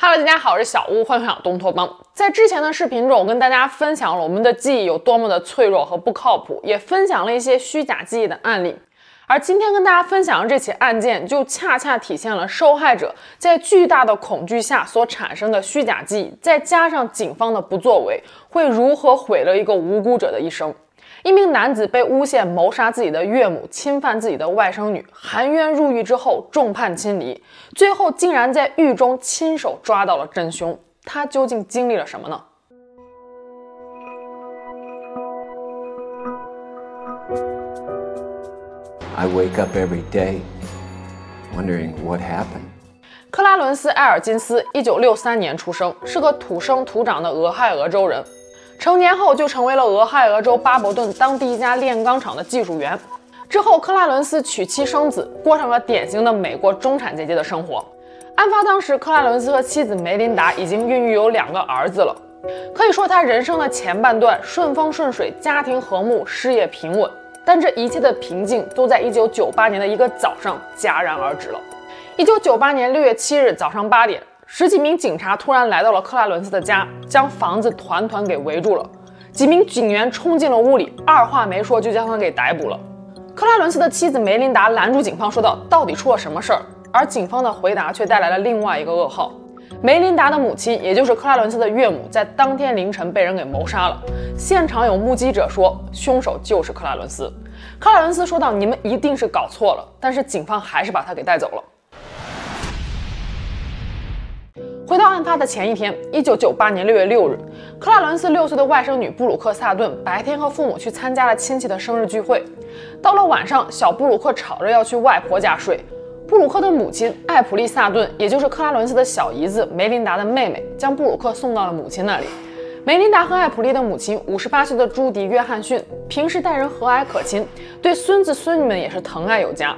哈喽，大家好，我是小屋，欢迎回到东托邦。在之前的视频中，我跟大家分享了我们的记忆有多么的脆弱和不靠谱，也分享了一些虚假记忆的案例。而今天跟大家分享的这起案件，就恰恰体现了受害者在巨大的恐惧下所产生的虚假记忆，再加上警方的不作为，会如何毁了一个无辜者的一生。一名男子被诬陷谋杀自己的岳母，侵犯自己的外甥女，含冤入狱之后众叛亲离，最后竟然在狱中亲手抓到了真凶。他究竟经历了什么呢？I wake up every day wondering what happened. 克拉伦斯·埃尔金斯，一九六三年出生，是个土生土长的俄亥俄州人。成年后就成为了俄亥俄州巴伯顿当地一家炼钢厂的技术员。之后，克拉伦斯娶妻生子，过上了典型的美国中产阶级的生活。案发当时，克拉伦斯和妻子梅琳达已经孕育有两个儿子了。可以说，他人生的前半段顺风顺水，家庭和睦，事业平稳。但这一切的平静都在1998年的一个早上戛然而止了。1998年6月7日早上八点。十几名警察突然来到了克拉伦斯的家，将房子团团给围住了。几名警员冲进了屋里，二话没说就将他给逮捕了。克拉伦斯的妻子梅琳达拦住警方，说道：“到底出了什么事儿？”而警方的回答却带来了另外一个噩耗：梅琳达的母亲，也就是克拉伦斯的岳母，在当天凌晨被人给谋杀了。现场有目击者说，凶手就是克拉伦斯。克拉伦斯说道：“你们一定是搞错了。”但是警方还是把他给带走了。回到案发的前一天，一九九八年六月六日，克拉伦斯六岁的外甥女布鲁克萨顿白天和父母去参加了亲戚的生日聚会。到了晚上，小布鲁克吵着要去外婆家睡。布鲁克的母亲艾普利萨顿，也就是克拉伦斯的小姨子梅琳达的妹妹，将布鲁克送到了母亲那里。梅琳达和艾普利的母亲五十八岁的朱迪约翰逊，平时待人和蔼可亲，对孙子孙女们也是疼爱有加。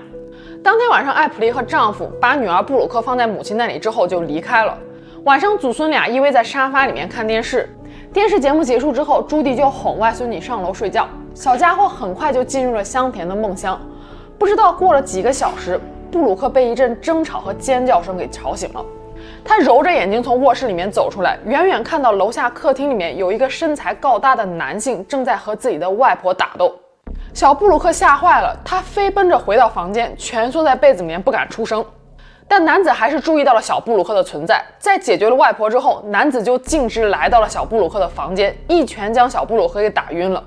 当天晚上，艾普利和丈夫把女儿布鲁克放在母亲那里之后就离开了。晚上，祖孙俩依偎在沙发里面看电视。电视节目结束之后，朱迪就哄外孙女上楼睡觉。小家伙很快就进入了香甜的梦乡。不知道过了几个小时，布鲁克被一阵争吵和尖叫声给吵醒了。他揉着眼睛从卧室里面走出来，远远看到楼下客厅里面有一个身材高大的男性正在和自己的外婆打斗。小布鲁克吓坏了，他飞奔着回到房间，蜷缩在被子里面不敢出声。但男子还是注意到了小布鲁克的存在，在解决了外婆之后，男子就径直来到了小布鲁克的房间，一拳将小布鲁克给打晕了。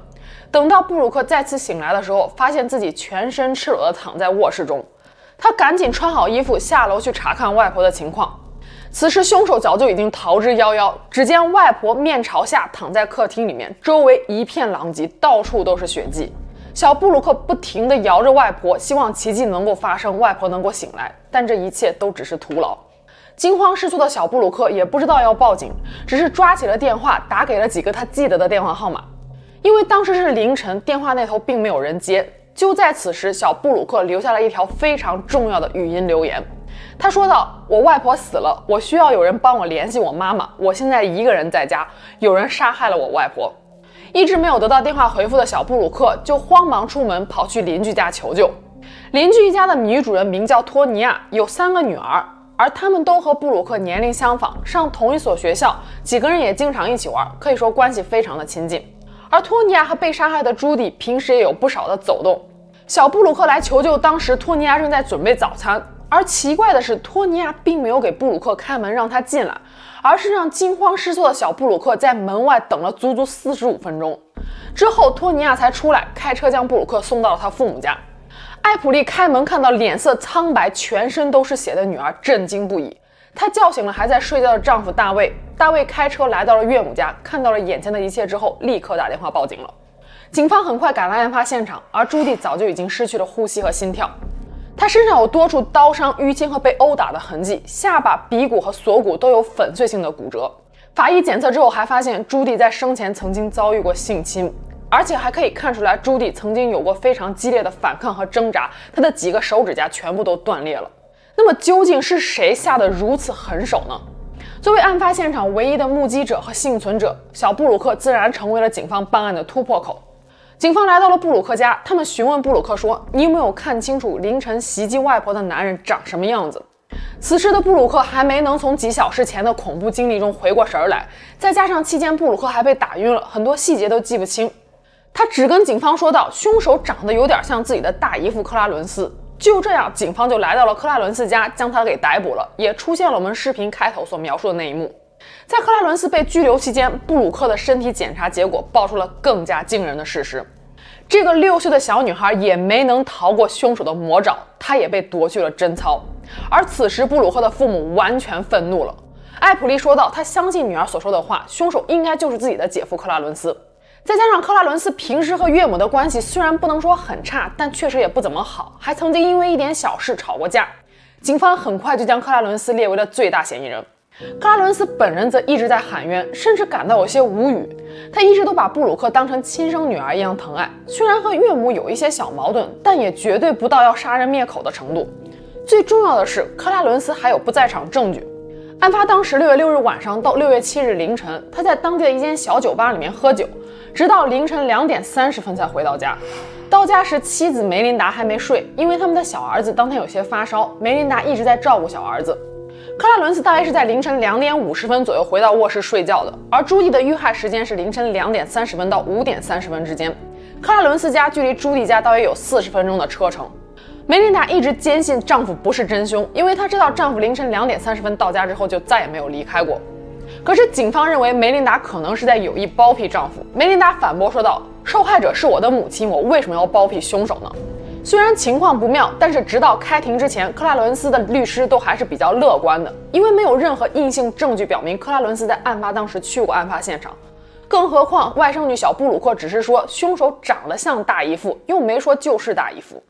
等到布鲁克再次醒来的时候，发现自己全身赤裸的躺在卧室中，他赶紧穿好衣服下楼去查看外婆的情况。此时凶手早就已经逃之夭夭，只见外婆面朝下躺在客厅里面，周围一片狼藉，到处都是血迹。小布鲁克不停地摇着外婆，希望奇迹能够发生，外婆能够醒来。但这一切都只是徒劳。惊慌失措的小布鲁克也不知道要报警，只是抓起了电话，打给了几个他记得的电话号码。因为当时是凌晨，电话那头并没有人接。就在此时，小布鲁克留下了一条非常重要的语音留言。他说道：“我外婆死了，我需要有人帮我联系我妈妈。我现在一个人在家，有人杀害了我外婆。”一直没有得到电话回复的小布鲁克就慌忙出门跑去邻居家求救。邻居一家的女主人名叫托尼亚，有三个女儿，而他们都和布鲁克年龄相仿，上同一所学校，几个人也经常一起玩，可以说关系非常的亲近。而托尼亚和被杀害的朱迪平时也有不少的走动。小布鲁克来求救，当时托尼亚正在准备早餐。而奇怪的是，托尼亚并没有给布鲁克开门让他进来，而是让惊慌失措的小布鲁克在门外等了足足四十五分钟。之后，托尼亚才出来开车将布鲁克送到了他父母家。艾普利开门看到脸色苍白、全身都是血的女儿，震惊不已。她叫醒了还在睡觉的丈夫大卫。大卫开车来到了岳母家，看到了眼前的一切之后，立刻打电话报警了。警方很快赶来案发现场，而朱迪早就已经失去了呼吸和心跳。他身上有多处刀伤、淤青和被殴打的痕迹，下巴、鼻骨和锁骨都有粉碎性的骨折。法医检测之后还发现，朱迪在生前曾经遭遇过性侵，而且还可以看出来，朱迪曾经有过非常激烈的反抗和挣扎，他的几个手指甲全部都断裂了。那么究竟是谁下的如此狠手呢？作为案发现场唯一的目击者和幸存者，小布鲁克自然成为了警方办案的突破口。警方来到了布鲁克家，他们询问布鲁克说：“你有没有看清楚凌晨袭击外婆的男人长什么样子？”此时的布鲁克还没能从几小时前的恐怖经历中回过神来，再加上期间布鲁克还被打晕了，很多细节都记不清。他只跟警方说道，凶手长得有点像自己的大姨夫克拉伦斯。就这样，警方就来到了克拉伦斯家，将他给逮捕了，也出现了我们视频开头所描述的那一幕。在克拉伦斯被拘留期间，布鲁克的身体检查结果爆出了更加惊人的事实。这个六岁的小女孩也没能逃过凶手的魔爪，她也被夺去了贞操。而此时，布鲁克的父母完全愤怒了。艾普利说道：“他相信女儿所说的话，凶手应该就是自己的姐夫克拉伦斯。再加上克拉伦斯平时和岳母的关系虽然不能说很差，但确实也不怎么好，还曾经因为一点小事吵过架。警方很快就将克拉伦斯列为了最大嫌疑人。克拉伦斯本人则一直在喊冤，甚至感到有些无语。他一直都把布鲁克当成亲生女儿一样疼爱，虽然和岳母有一些小矛盾，但也绝对不到要杀人灭口的程度。最重要的是，克拉伦斯还有不在场证据。案发当时，六月六日晚上到六月七日凌晨，他在当地的一间小酒吧里面喝酒，直到凌晨两点三十分才回到家。到家时，妻子梅琳达还没睡，因为他们的小儿子当天有些发烧，梅琳达一直在照顾小儿子。克拉伦斯大约是在凌晨两点五十分左右回到卧室睡觉的，而朱迪的遇害时间是凌晨两点三十分到五点三十分之间。克拉伦斯家距离朱迪家大约有四十分钟的车程。梅琳达一直坚信丈夫不是真凶，因为她知道丈夫凌晨两点三十分到家之后就再也没有离开过。可是警方认为梅琳达可能是在有意包庇丈夫。梅琳达反驳说道：“受害者是我的母亲，我为什么要包庇凶手呢？”虽然情况不妙，但是直到开庭之前，克拉伦斯的律师都还是比较乐观的，因为没有任何硬性证据表明克拉伦斯在案发当时去过案发现场。更何况外甥女小布鲁克只是说凶手长得像大姨父，又没说就是大姨父。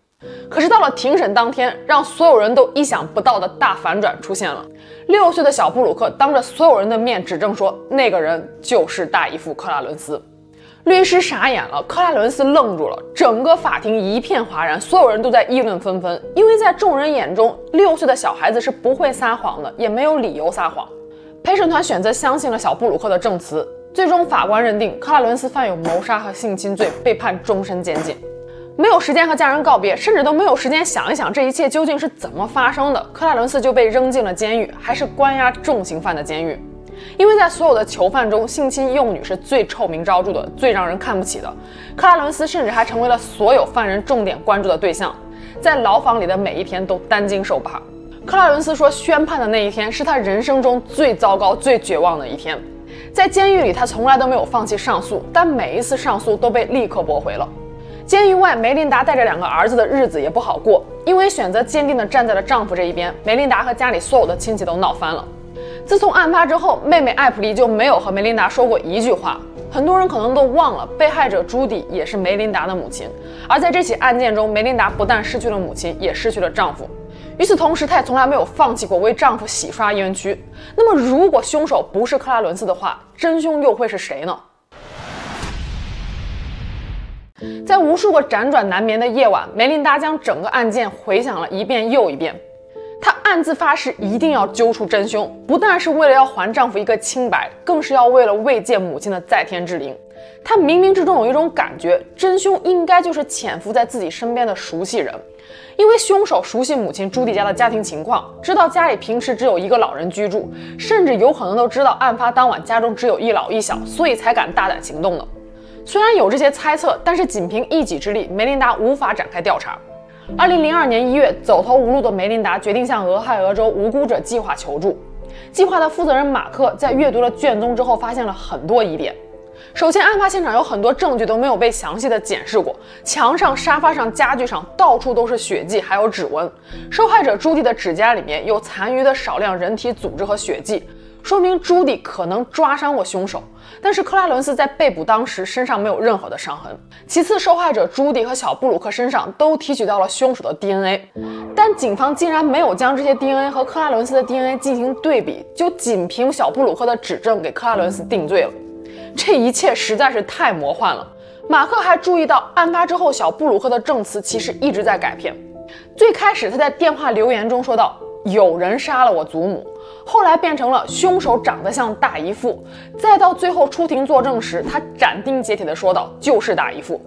可是到了庭审当天，让所有人都意想不到的大反转出现了。六岁的小布鲁克当着所有人的面指证说，那个人就是大姨父克拉伦斯。律师傻眼了，克拉伦斯愣住了，整个法庭一片哗然，所有人都在议论纷纷。因为在众人眼中，六岁的小孩子是不会撒谎的，也没有理由撒谎。陪审团选择相信了小布鲁克的证词，最终法官认定克拉伦斯犯有谋杀和性侵罪，被判终身监禁。没有时间和家人告别，甚至都没有时间想一想这一切究竟是怎么发生的，克拉伦斯就被扔进了监狱，还是关押重刑犯的监狱。因为在所有的囚犯中，性侵幼女是最臭名昭著的，最让人看不起的。克拉伦斯甚至还成为了所有犯人重点关注的对象，在牢房里的每一天都担惊受怕。克拉伦斯说，宣判的那一天是他人生中最糟糕、最绝望的一天。在监狱里，他从来都没有放弃上诉，但每一次上诉都被立刻驳回了。监狱外，梅琳达带着两个儿子的日子也不好过，因为选择坚定地站在了丈夫这一边，梅琳达和家里所有的亲戚都闹翻了。自从案发之后，妹妹艾普莉就没有和梅琳达说过一句话。很多人可能都忘了，被害者朱迪也是梅琳达的母亲。而在这起案件中，梅琳达不但失去了母亲，也失去了丈夫。与此同时，她也从来没有放弃过为丈夫洗刷冤屈。那么，如果凶手不是克拉伦斯的话，真凶又会是谁呢？在无数个辗转难眠的夜晚，梅琳达将整个案件回想了一遍又一遍。她暗自发誓，一定要揪出真凶，不但是为了要还丈夫一个清白，更是要为了慰藉母亲的在天之灵。她冥冥之中有一种感觉，真凶应该就是潜伏在自己身边的熟悉人，因为凶手熟悉母亲朱迪家的家庭情况，知道家里平时只有一个老人居住，甚至有可能都知道案发当晚家中只有一老一小，所以才敢大胆行动的。虽然有这些猜测，但是仅凭一己之力，梅琳达无法展开调查。二零零二年一月，走投无路的梅琳达决定向俄亥俄州无辜者计划求助。计划的负责人马克在阅读了卷宗之后，发现了很多疑点。首先，案发现场有很多证据都没有被详细的检视过，墙上、沙发上、家具上到处都是血迹，还有指纹。受害者朱迪的指甲里面有残余的少量人体组织和血迹，说明朱迪可能抓伤过凶手。但是克拉伦斯在被捕当时身上没有任何的伤痕。其次，受害者朱迪和小布鲁克身上都提取到了凶手的 DNA，但警方竟然没有将这些 DNA 和克拉伦斯的 DNA 进行对比，就仅凭小布鲁克的指证给克拉伦斯定罪了。这一切实在是太魔幻了。马克还注意到，案发之后小布鲁克的证词其实一直在改变。最开始他在电话留言中说道：“有人杀了我祖母。”后来变成了凶手长得像大姨父，再到最后出庭作证时，他斩钉截铁地说道：“就是大姨父。”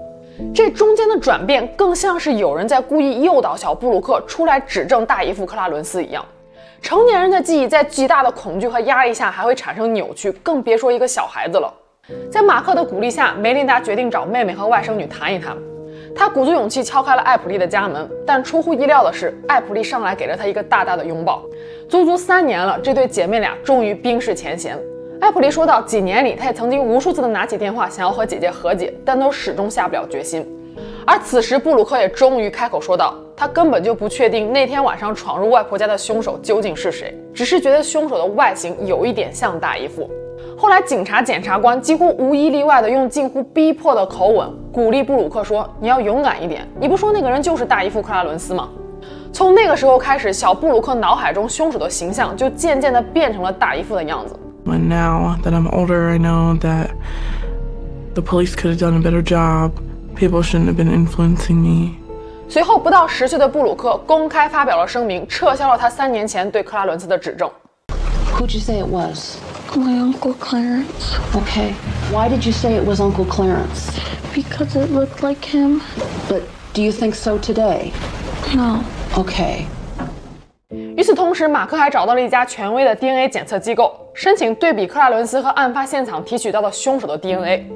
这中间的转变更像是有人在故意诱导小布鲁克出来指证大姨父克拉伦斯一样。成年人的记忆在极大的恐惧和压力下还会产生扭曲，更别说一个小孩子了。在马克的鼓励下，梅琳达决定找妹妹和外甥女谈一谈。他鼓足勇气敲开了艾普利的家门，但出乎意料的是，艾普利上来给了他一个大大的拥抱。足足三年了，这对姐妹俩终于冰释前嫌。艾普利说道：“几年里，他也曾经无数次的拿起电话想要和姐姐和解，但都始终下不了决心。”而此时，布鲁克也终于开口说道：“他根本就不确定那天晚上闯入外婆家的凶手究竟是谁，只是觉得凶手的外形有一点像大姨夫。”后来，警察、检察官几乎无一例外的用近乎逼迫的口吻鼓励布鲁克说：“你要勇敢一点，你不说那个人就是大姨夫克拉伦斯吗？”从那个时候开始，小布鲁克脑海中凶手的形象就渐渐的变成了大姨夫的样子。And now that I'm older, I know that the police could have done a better job. People shouldn't have been influencing me. 随后，不到十岁的布鲁克公开发表了声明，撤销了他三年前对克拉伦斯的指证。Who'd you say it was? My uncle Clarence. Okay. Why did you say it was Uncle Clarence? Because it looked like him. But do you think so today? No. Okay. 与此同时，马克还找到了一家权威的 DNA 检测机构，申请对比克拉伦斯和案发现场提取到的凶手的 DNA。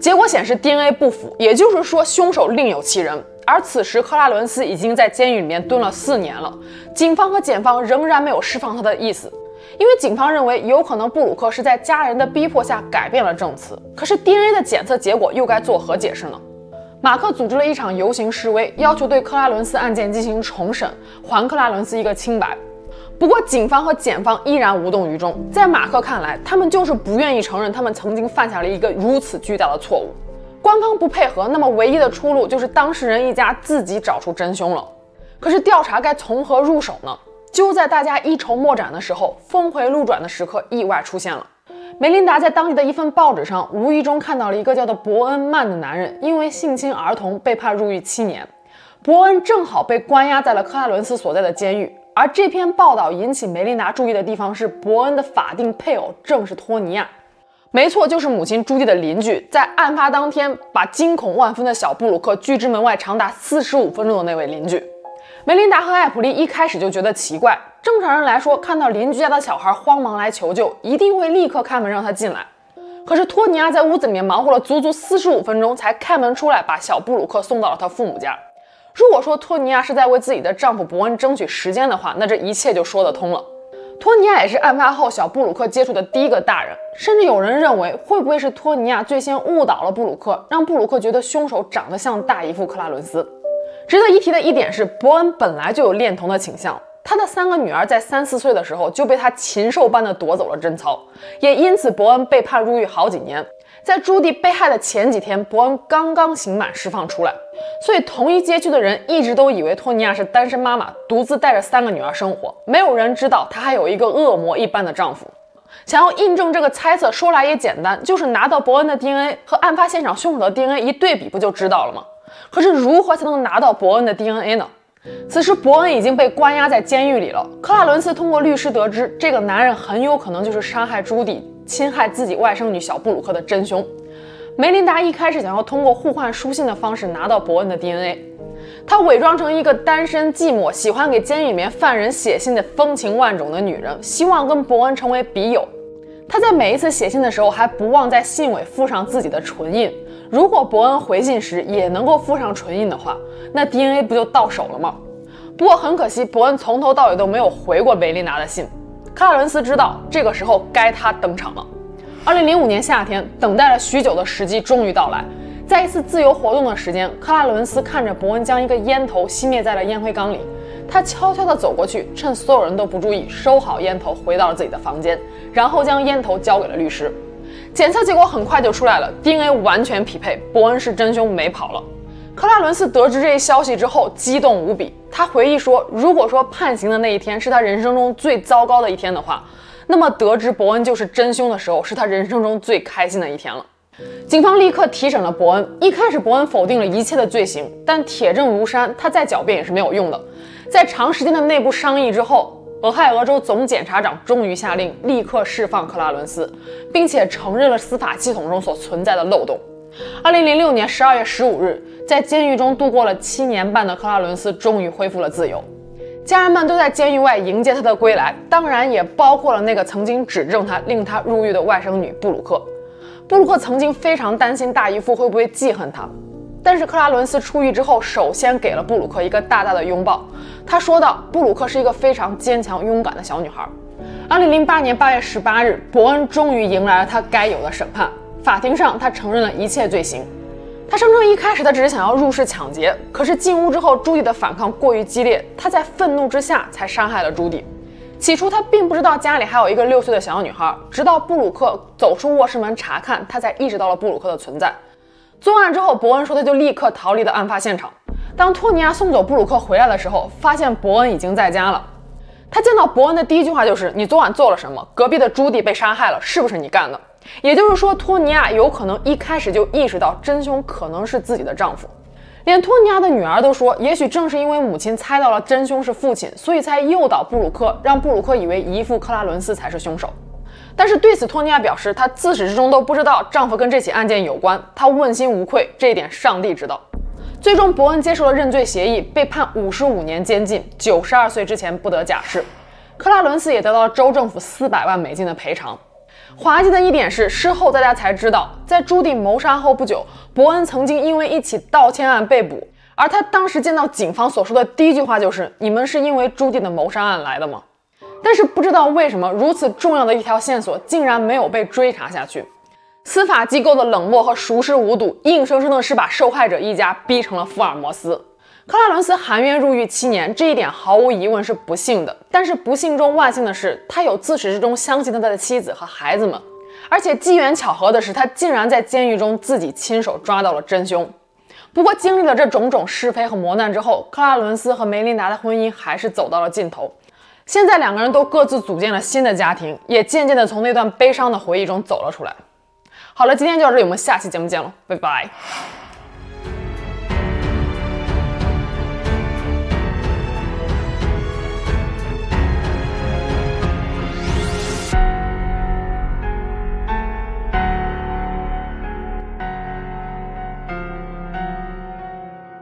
结果显示 DNA 不符，也就是说凶手另有其人。而此时克拉伦斯已经在监狱里面蹲了四年了，警方和检方仍然没有释放他的意思，因为警方认为有可能布鲁克是在家人的逼迫下改变了证词。可是 DNA 的检测结果又该作何解释呢？马克组织了一场游行示威，要求对克拉伦斯案件进行重审，还克拉伦斯一个清白。不过，警方和检方依然无动于衷。在马克看来，他们就是不愿意承认他们曾经犯下了一个如此巨大的错误。官方不配合，那么唯一的出路就是当事人一家自己找出真凶了。可是调查该从何入手呢？就在大家一筹莫展的时候，峰回路转的时刻意外出现了。梅琳达在当地的一份报纸上无意中看到了一个叫做伯恩·曼的男人，因为性侵儿童被判入狱七年。伯恩正好被关押在了克拉伦斯所在的监狱。而这篇报道引起梅琳达注意的地方是，伯恩的法定配偶正是托尼亚，没错，就是母亲朱蒂的邻居，在案发当天把惊恐万分的小布鲁克拒之门外长达四十五分钟的那位邻居。梅琳达和艾普利一开始就觉得奇怪，正常人来说，看到邻居家的小孩慌忙来求救，一定会立刻开门让他进来。可是托尼亚在屋子里面忙活了足足四十五分钟，才开门出来，把小布鲁克送到了他父母家。如果说托尼亚是在为自己的丈夫伯恩争取时间的话，那这一切就说得通了。托尼亚也是案发后小布鲁克接触的第一个大人，甚至有人认为会不会是托尼亚最先误导了布鲁克，让布鲁克觉得凶手长得像大姨夫克拉伦斯。值得一提的一点是，伯恩本来就有恋童的倾向，他的三个女儿在三四岁的时候就被他禽兽般的夺走了贞操，也因此伯恩被判入狱好几年。在朱蒂被害的前几天，伯恩刚刚刑满释放出来，所以同一街区的人一直都以为托尼亚是单身妈妈，独自带着三个女儿生活。没有人知道她还有一个恶魔一般的丈夫。想要印证这个猜测，说来也简单，就是拿到伯恩的 DNA 和案发现场凶手的 DNA 一对比，不就知道了吗？可是如何才能拿到伯恩的 DNA 呢？此时伯恩已经被关押在监狱里了。克拉伦斯通过律师得知，这个男人很有可能就是杀害朱迪。侵害自己外甥女小布鲁克的真凶，梅琳达一开始想要通过互换书信的方式拿到伯恩的 DNA，她伪装成一个单身寂寞、喜欢给监狱里面犯人写信的风情万种的女人，希望跟伯恩成为笔友。她在每一次写信的时候还不忘在信尾附上自己的唇印，如果伯恩回信时也能够附上唇印的话，那 DNA 不就到手了吗？不过很可惜，伯恩从头到尾都没有回过维利拿的信。克拉伦斯知道，这个时候该他登场了。二零零五年夏天，等待了许久的时机终于到来。在一次自由活动的时间，克拉伦斯看着伯恩将一个烟头熄灭在了烟灰缸里，他悄悄地走过去，趁所有人都不注意，收好烟头，回到了自己的房间，然后将烟头交给了律师。检测结果很快就出来了，DNA 完全匹配，伯恩是真凶，没跑了。克拉伦斯得知这一消息之后，激动无比。他回忆说：“如果说判刑的那一天是他人生中最糟糕的一天的话，那么得知伯恩就是真凶的时候，是他人生中最开心的一天了。”警方立刻提审了伯恩。一开始，伯恩否定了一切的罪行，但铁证如山，他再狡辩也是没有用的。在长时间的内部商议之后，俄亥俄州总检察长终于下令立刻释放克拉伦斯，并且承认了司法系统中所存在的漏洞。二零零六年十二月十五日，在监狱中度过了七年半的克拉伦斯终于恢复了自由。家人们都在监狱外迎接他的归来，当然也包括了那个曾经指证他、令他入狱的外甥女布鲁克。布鲁克曾经非常担心大姨夫会不会记恨他，但是克拉伦斯出狱之后，首先给了布鲁克一个大大的拥抱。他说道：“布鲁克是一个非常坚强勇敢的小女孩。”二零零八年八月十八日，伯恩终于迎来了他该有的审判。法庭上，他承认了一切罪行。他声称一开始他只是想要入室抢劫，可是进屋之后，朱迪的反抗过于激烈，他在愤怒之下才杀害了朱迪。起初他并不知道家里还有一个六岁的小女孩，直到布鲁克走出卧室门查看，他才意识到了布鲁克的存在。作案之后，伯恩说他就立刻逃离了案发现场。当托尼娅送走布鲁克回来的时候，发现伯恩已经在家了。他见到伯恩的第一句话就是：“你昨晚做了什么？隔壁的朱迪被杀害了，是不是你干的？”也就是说，托尼娅有可能一开始就意识到真凶可能是自己的丈夫。连托尼娅的女儿都说，也许正是因为母亲猜到了真凶是父亲，所以才诱导布鲁克，让布鲁克以为姨父克拉伦斯才是凶手。但是对此，托尼亚表示，她自始至终都不知道丈夫跟这起案件有关，她问心无愧，这一点上帝知道。最终，伯恩接受了认罪协议，被判五十五年监禁，九十二岁之前不得假释。克拉伦斯也得到了州政府四百万美金的赔偿。滑稽的一点是，事后大家才知道，在朱迪谋杀后不久，伯恩曾经因为一起盗窃案被捕，而他当时见到警方所说的第一句话就是：“你们是因为朱迪的谋杀案来的吗？”但是不知道为什么，如此重要的一条线索竟然没有被追查下去。司法机构的冷漠和熟视无睹，硬生生的是把受害者一家逼成了福尔摩斯。克拉伦斯含冤入狱七年，这一点毫无疑问是不幸的。但是不幸中万幸的是，他有自始至终相信他的妻子和孩子们，而且机缘巧合的是，他竟然在监狱中自己亲手抓到了真凶。不过，经历了这种种是非和磨难之后，克拉伦斯和梅琳达的婚姻还是走到了尽头。现在两个人都各自组建了新的家庭，也渐渐地从那段悲伤的回忆中走了出来。好了，今天就到这里，我们下期节目见了，拜拜。